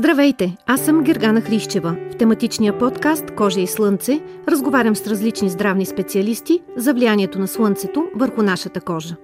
Здравейте, аз съм Гергана Хрищева. В тематичния подкаст Кожа и слънце разговарям с различни здравни специалисти за влиянието на слънцето върху нашата кожа.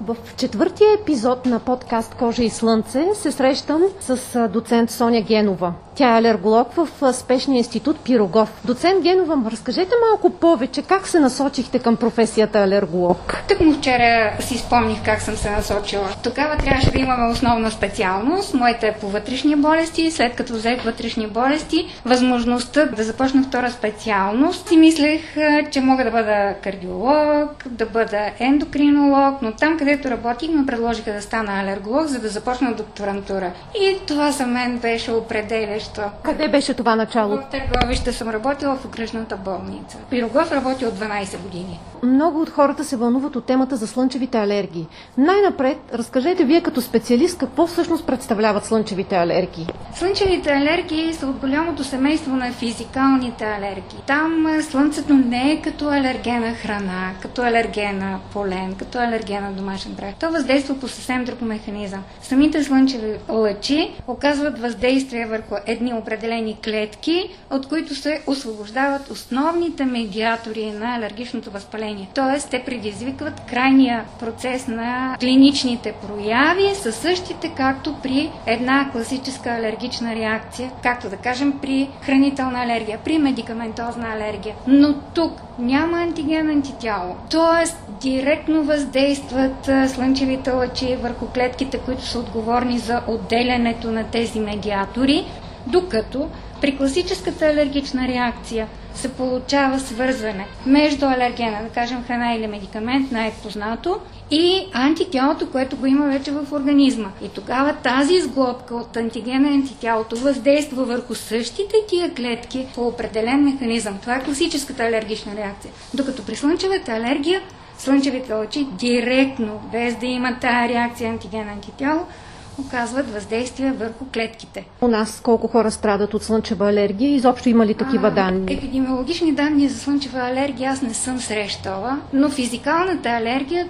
В четвъртия епизод на подкаст Кожа и слънце се срещам с доцент Соня Генова. Тя е алерголог в спешния институт Пирогов. Доцент Генова, разкажете малко повече как се насочихте към професията алерголог. Тък му вчера си спомних как съм се насочила. Тогава трябваше да имаме основна специалност. Моята е по вътрешни болести. След като взех вътрешни болести, възможността да започна втора специалност, си мислех, че мога да бъда кардиолог, да бъда ендокринолог, но там, където работих, ме предложиха да стана алерголог, за да започна докторантура. И това за мен беше определящо. Къде беше това начало? В Търговище съм работила в окръжната болница. Пирогов работи от 12 години. Много от хората се вълнуват от темата за слънчевите алергии. Най-напред, разкажете вие като специалист какво всъщност представляват слънчевите алергии. Слънчевите алергии са от голямото семейство на физикалните алергии. Там слънцето не е като алергена храна, като алергена полен, като алергена домашен прах. То въздейства по съвсем друг механизъм. Самите слънчеви лъчи оказват въздействие върху едни определени клетки, от които се освобождават основните медиатори на алергичното възпаление. Тоест, те предизвикват крайния процес на клиничните прояви, са същите както при една класическа алергична реакция, както да кажем при хранителна алергия, при медикаментозна алергия. Но тук няма антиген антитяло. Тоест, директно въздействат слънчевите лъчи върху клетките, които са отговорни за отделянето на тези медиатори докато при класическата алергична реакция се получава свързване между алергена, да кажем храна или медикамент, най-познато, и антитялото, което го има вече в организма. И тогава тази изглобка от антигена и антитялото въздейства върху същите тия клетки по определен механизъм. Това е класическата алергична реакция. Докато при слънчевата алергия, слънчевите лъчи директно, без да има тая реакция антиген-антитяло, оказват въздействие върху клетките. У нас колко хора страдат от слънчева алергия? Изобщо има ли такива а, данни? Епидемиологични данни за слънчева алергия аз не съм срещала, но физикалната алергия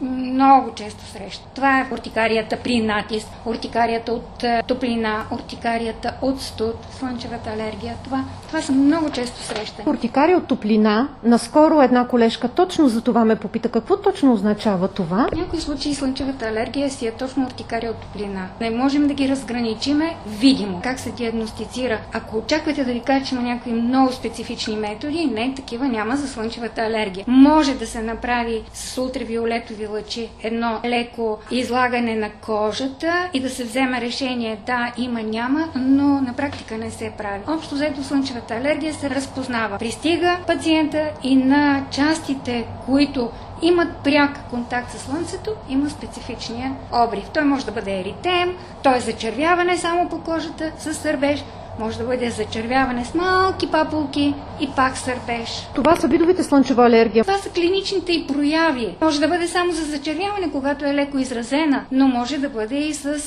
много често среща. Това е ортикарията при натиск, ортикарията от е, топлина, ортикарията от студ, слънчевата алергия. Това, това са много често срещани. Ортикария от топлина, наскоро една колежка точно за това ме попита. Какво точно означава това? В някои случаи слънчевата алергия си е точно ортикария от топлина топлина. Не можем да ги разграничиме видимо. Как се диагностицира? Ако очаквате да ви кажа, че има някакви много специфични методи, не, такива няма за слънчевата алергия. Може да се направи с ултравиолетови лъчи едно леко излагане на кожата и да се вземе решение да, има, няма, но на практика не се прави. Общо взето слънчевата алергия се разпознава. Пристига пациента и на частите, които имат пряк контакт с слънцето, има специфичния обрив. Той може да бъде еритем, той е зачервяване само по кожата с сърбеж, може да бъде зачервяване с малки папулки и пак сърбеж. Това са видовите слънчева алергия. Това са клиничните и прояви. Може да бъде само за зачервяване, когато е леко изразена, но може да бъде и с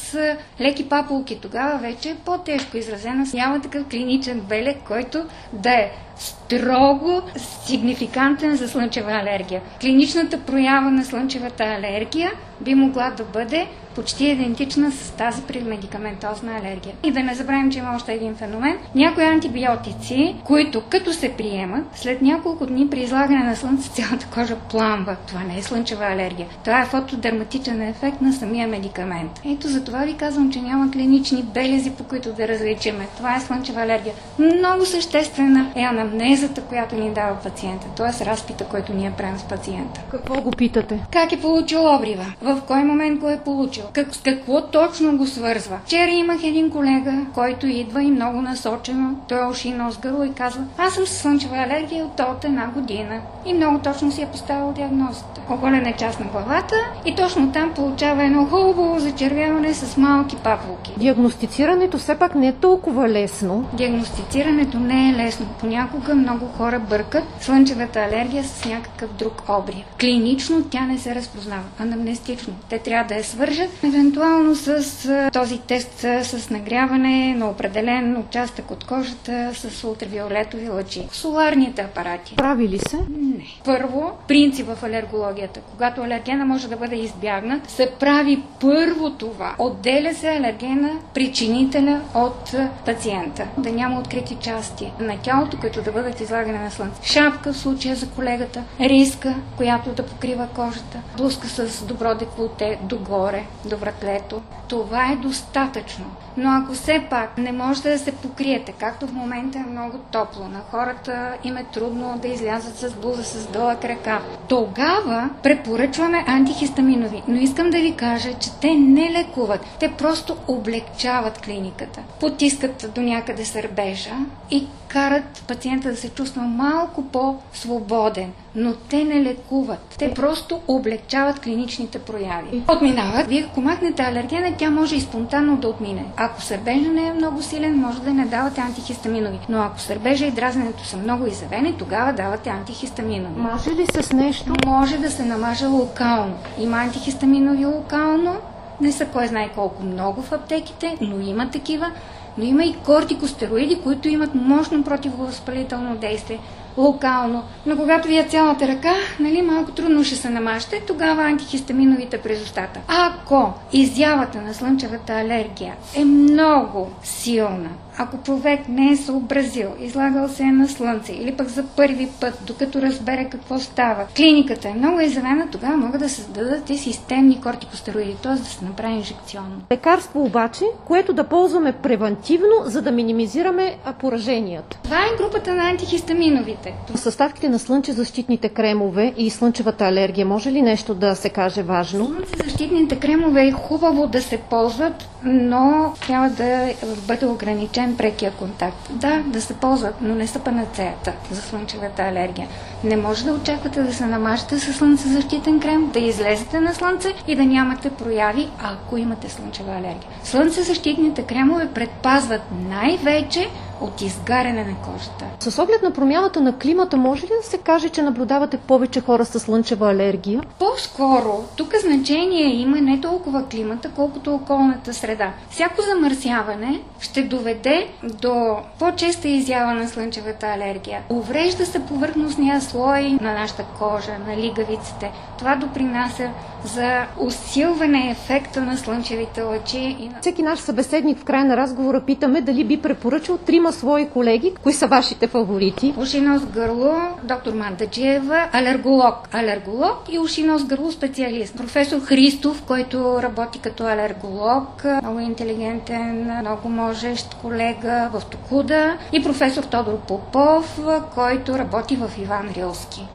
леки папулки. Тогава вече е по-тежко изразена. Няма такъв клиничен белег, който да е строго сигнификантен за слънчева алергия. Клиничната проява на слънчевата алергия би могла да бъде почти идентична с тази при медикаментозна алергия. И да не забравим, че има още един феномен. Някои антибиотици, които като се приемат, след няколко дни при излагане на слънце цялата кожа пламва. Това не е слънчева алергия. Това е фотодерматичен ефект на самия медикамент. Ето за това ви казвам, че няма клинични белези, по които да различиме. Това е слънчева алергия. Много съществена е анамнезата, която ни дава пациента, т.е. разпита, който ние правим с пациента. Какво го питате? Как е получил обрива? В кой момент го е получил? Как, с какво точно го свързва? Вчера имах един колега, който идва и много насочено. Той е уши нос гърло и казва, аз съм с слънчева алергия от, от една година. И много точно си е поставил диагнозата. Оголена е част на главата и точно там получава едно хубаво зачервяване с малки папулки. Диагностицирането все пак не е толкова лесно. Диагностицирането не е лесно. Понякога понякога много хора бъркат слънчевата алергия с някакъв друг обрив. Клинично тя не се разпознава, анамнестично. Те трябва да я свържат, евентуално с този тест с нагряване на определен участък от кожата с ултравиолетови лъчи. Соларните апарати. Прави ли се? Не. Първо, принцип в алергологията. Когато алергена може да бъде избягнат, се прави първо това. Отделя се алергена причинителя от пациента. Да няма открити части на тялото, които да бъдат излагани на слънце. Шапка в случая за колегата, риска, която да покрива кожата, блузка с добро деколте догоре, до вратлето. Това е достатъчно. Но ако все пак не можете да се покриете, както в момента е много топло, на хората им е трудно да излязат с блуза с дълъг ръка, тогава препоръчваме антихистаминови. Но искам да ви кажа, че те не лекуват. Те просто облегчават клиниката. Потискат до някъде сърбежа и карат пациента да се чувства малко по-свободен, но те не лекуват. Те просто облегчават клиничните прояви. Отминават. Вие ако махнете алергена, тя може и спонтанно да отмине. Ако сърбежа не е много силен, може да не давате антихистаминови. Но ако сърбежа и дразненето са много изявени, тогава давате антихистаминови. Може ли с нещо? Може да се намаже локално. Има антихистаминови локално, не са кой знае колко много в аптеките, но има такива. Но има и кортикостероиди, които имат мощно противовъзпалително действие локално. Но когато ви е цялата ръка, нали, малко трудно ще се намажете, тогава антихистаминовите през устата. Ако изявата на слънчевата алергия е много силна, ако човек не е съобразил, излагал се е на слънце или пък за първи път, докато разбере какво става, клиниката е много изявена, тогава могат да се създадат и системни кортикостероиди, т.е. да се направи инжекционно. Лекарство обаче, което да ползваме превентивно, за да минимизираме пораженията. Това е групата на антихистаминовите. Съставките на слънчезащитните кремове и слънчевата алергия, може ли нещо да се каже важно? Слънчезащитните кремове е хубаво да се ползват, но трябва да бъде ограничен прекия контакт. Да, да се ползват, но не са панацеята за слънчевата алергия. Не може да очаквате да се намажете с слънцезащитен крем, да излезете на слънце и да нямате прояви, ако имате слънчева алергия. Слънцезащитните кремове предпазват най-вече от изгаряне на кожата. С оглед на промяната на климата, може ли да се каже, че наблюдавате повече хора с слънчева алергия? По-скоро, тук значение има не толкова климата, колкото околната среда. Всяко замърсяване ще доведе до по-честа изява на слънчевата алергия. Уврежда се повърхностния слой на нашата кожа, на лигавиците. Това допринася за усилване ефекта на слънчевите лъчи. Всеки наш събеседник в края на разговора питаме дали би препоръчал трима свои колеги. Кои са вашите фаворити? Ушинос гърло, доктор Мандаджиева, алерголог. Алерголог и ушинос гърло специалист. Професор Христов, който работи като алерголог, много интелигентен, много можещ колега в Токуда и професор Тодор Попов, който работи в Иван Рилски.